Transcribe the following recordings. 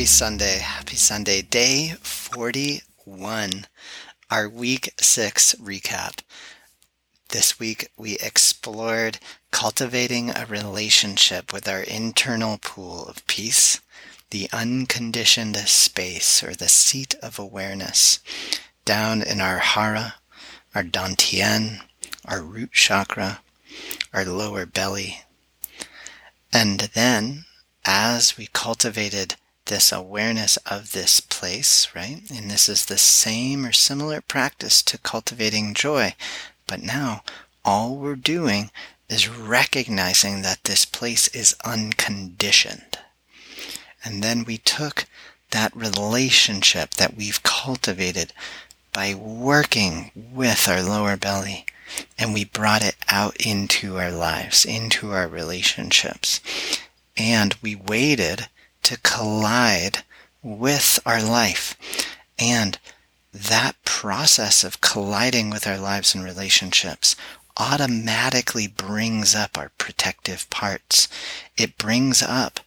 Happy Sunday. Happy Sunday. Day 41, our week six recap. This week we explored cultivating a relationship with our internal pool of peace, the unconditioned space or the seat of awareness down in our hara, our dantian, our root chakra, our lower belly. And then as we cultivated this awareness of this place, right? And this is the same or similar practice to cultivating joy. But now all we're doing is recognizing that this place is unconditioned. And then we took that relationship that we've cultivated by working with our lower belly and we brought it out into our lives, into our relationships. And we waited to collide with our life. And that process of colliding with our lives and relationships automatically brings up our protective parts. It brings up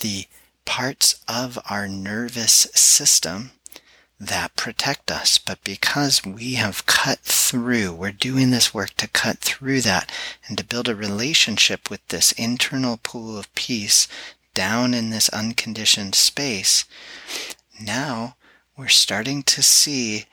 the parts of our nervous system that protect us. But because we have cut through, we're doing this work to cut through that and to build a relationship with this internal pool of peace down in this unconditioned space, now we're starting to see,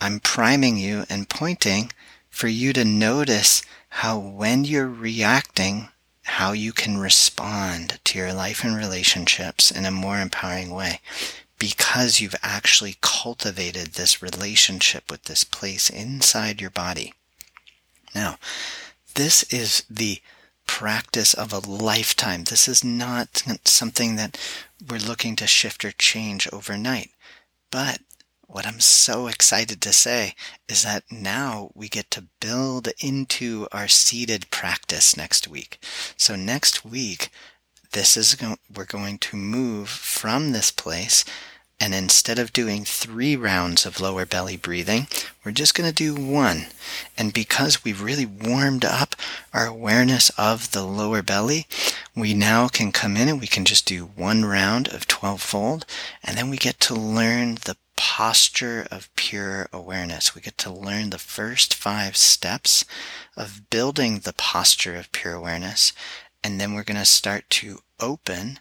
I'm priming you and pointing for you to notice how when you're reacting, how you can respond to your life and relationships in a more empowering way because you've actually cultivated this relationship with this place inside your body. Now, this is the practice of a lifetime. This is not something that we're looking to shift or change overnight. But what I'm so excited to say is that now we get to build into our seated practice next week. So next week, this is we're going to move from this place and instead of doing three rounds of lower belly breathing, we're just going to do one. And because we've really warmed up our awareness of the lower belly, we now can come in and we can just do one round of 12 fold. And then we get to learn the posture of pure awareness. We get to learn the first five steps of building the posture of pure awareness. And then we're going to start to open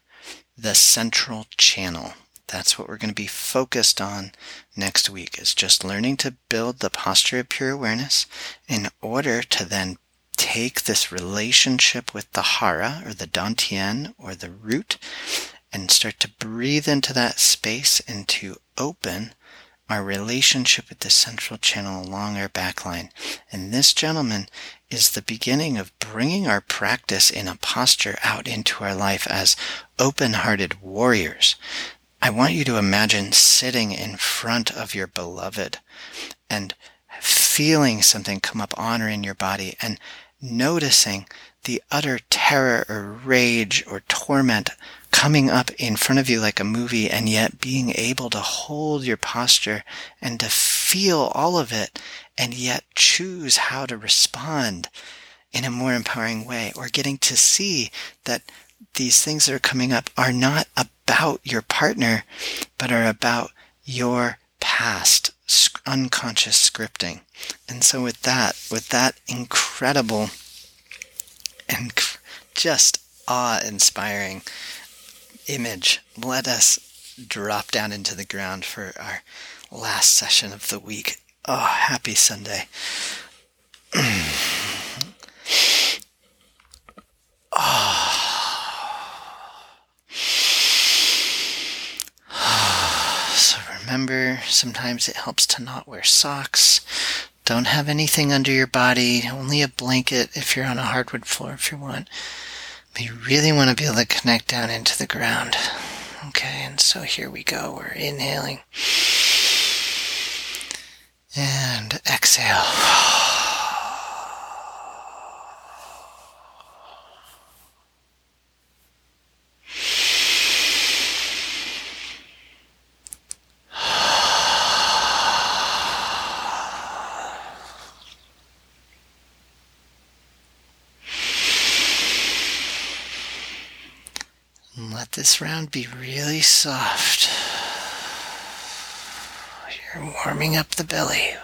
the central channel that's what we're going to be focused on next week is just learning to build the posture of pure awareness in order to then take this relationship with the hara or the dantian or the root and start to breathe into that space and to open our relationship with the central channel along our backline. And this gentleman is the beginning of bringing our practice in a posture out into our life as open-hearted warriors. I want you to imagine sitting in front of your beloved and feeling something come up on or in your body and noticing the utter terror or rage or torment coming up in front of you like a movie and yet being able to hold your posture and to feel all of it and yet choose how to respond in a more empowering way or getting to see that these things that are coming up are not about your partner, but are about your past unconscious scripting. And so with that, with that incredible and just awe-inspiring image, let us drop down into the ground for our last session of the week. Oh, happy Sunday. sometimes it helps to not wear socks. Don't have anything under your body, only a blanket if you're on a hardwood floor if you want. But you really want to be able to connect down into the ground. Okay, and so here we go. We're inhaling. And exhale. This round be really soft. You're warming up the belly.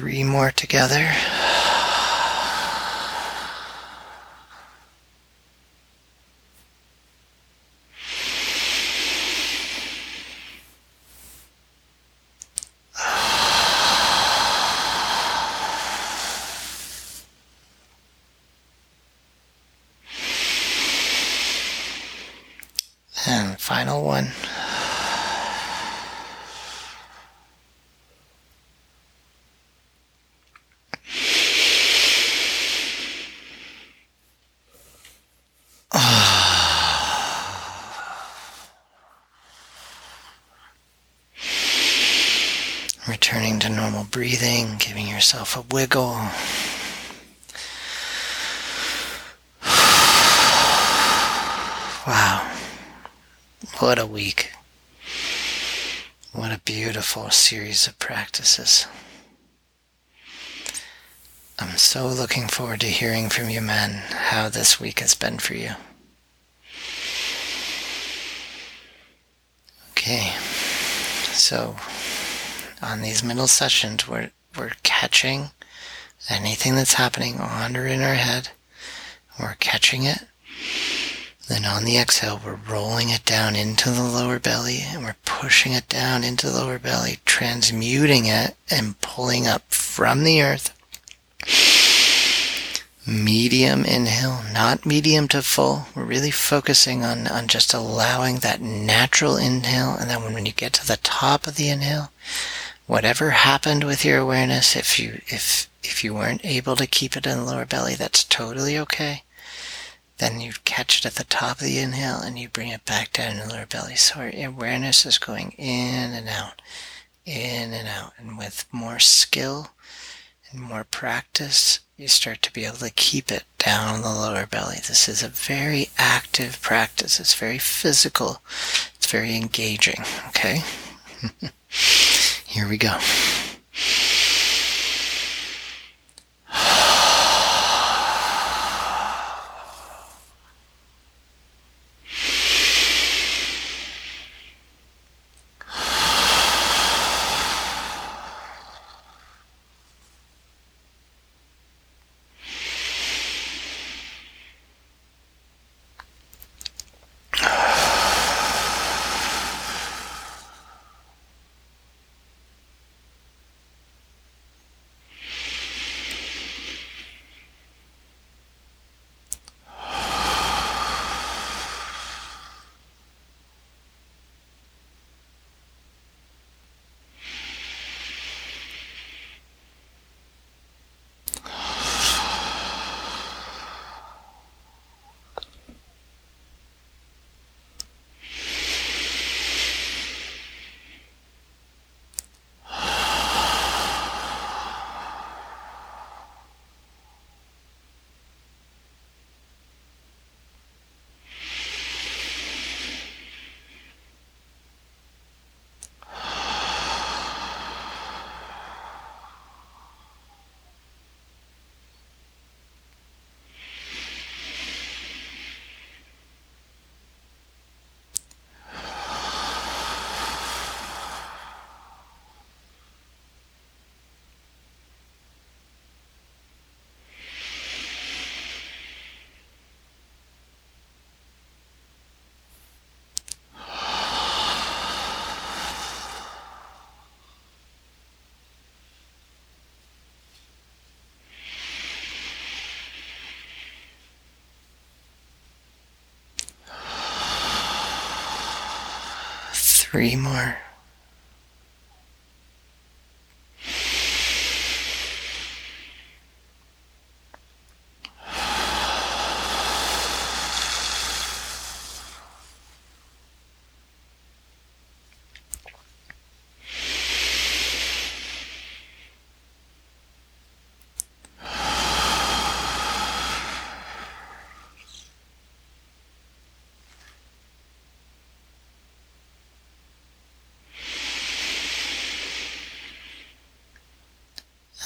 Three more together. And final one. Returning to normal breathing, giving yourself a wiggle. Wow. What a week. What a beautiful series of practices. I'm so looking forward to hearing from you men how this week has been for you. Okay, so on these middle sessions, we're, we're catching anything that's happening on or in our head. We're catching it. Then on the exhale, we're rolling it down into the lower belly and we're pushing it down into the lower belly, transmuting it and pulling up from the earth medium inhale, not medium to full. We're really focusing on, on just allowing that natural inhale. And then when you get to the top of the inhale, whatever happened with your awareness, if you, if, if you weren't able to keep it in the lower belly, that's totally okay. Then you catch it at the top of the inhale and you bring it back down in the lower belly. So our awareness is going in and out, in and out. And with more skill and more practice, you start to be able to keep it down in the lower belly. This is a very active practice. It's very physical. It's very engaging. Okay? Here we go. Three more.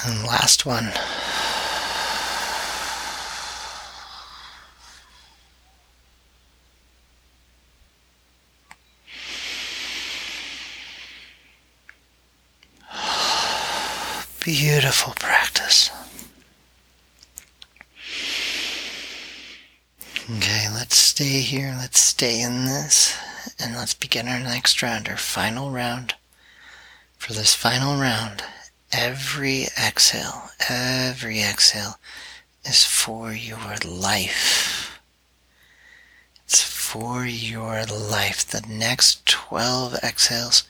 And last one. Beautiful practice. Okay, let's stay here. Let's stay in this. And let's begin our next round, our final round. For this final round, every exhale, every exhale is for your life. It's for your life. The next 12 exhales,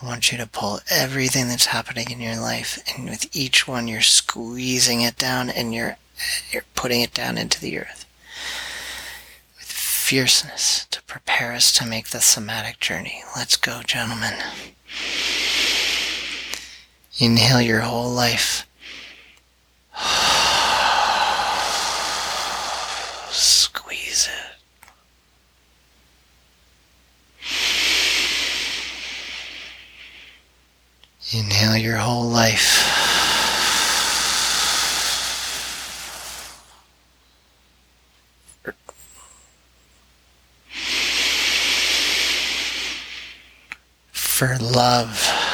I want you to pull everything that's happening in your life, and with each one, you're squeezing it down and you're, you're putting it down into the earth with fierceness to prepare us to make the somatic journey. Let's go, gentlemen. Inhale your whole life. Squeeze it. Inhale your whole life. For love.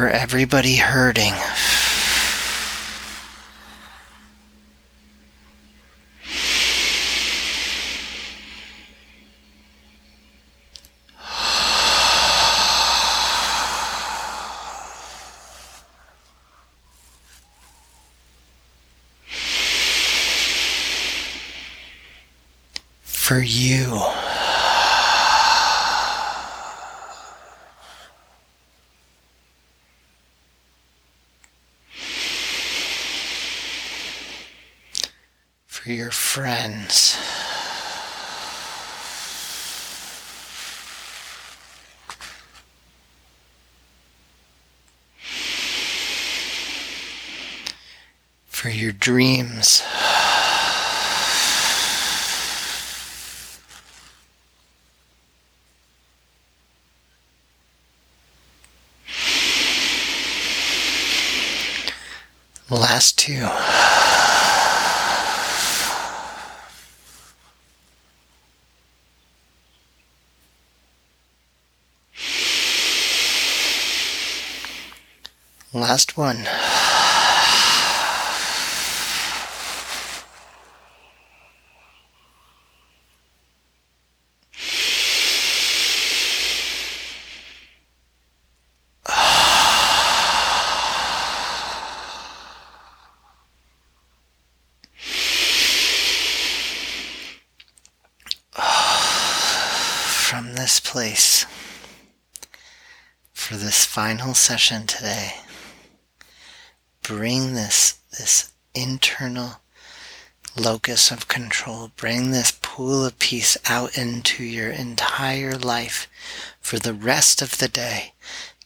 For everybody hurting. For you. Your friends. For your dreams. Last two. Last one. From this place, for this final session today, bring this this internal locus of control bring this pool of peace out into your entire life for the rest of the day.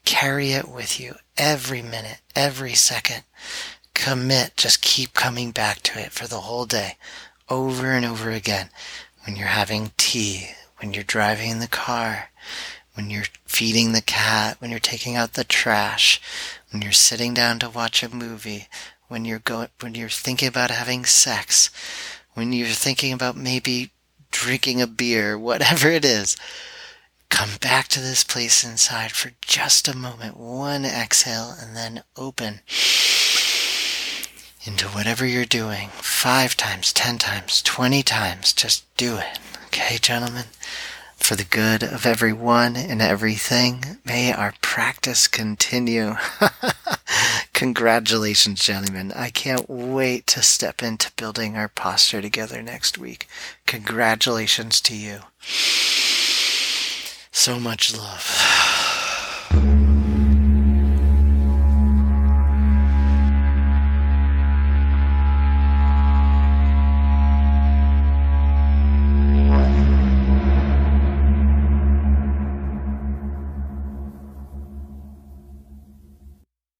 Carry it with you every minute every second. Commit just keep coming back to it for the whole day over and over again. When you're having tea when you're driving in the car when you're feeding the cat when you're taking out the trash when you're sitting down to watch a movie, when you're going, when you're thinking about having sex, when you're thinking about maybe drinking a beer, whatever it is, come back to this place inside for just a moment. One exhale and then open into whatever you're doing. Five times, ten times, twenty times. Just do it. Okay, gentlemen? For the good of everyone and everything, may our practice continue. Congratulations, gentlemen. I can't wait to step into building our posture together next week. Congratulations to you. So much love.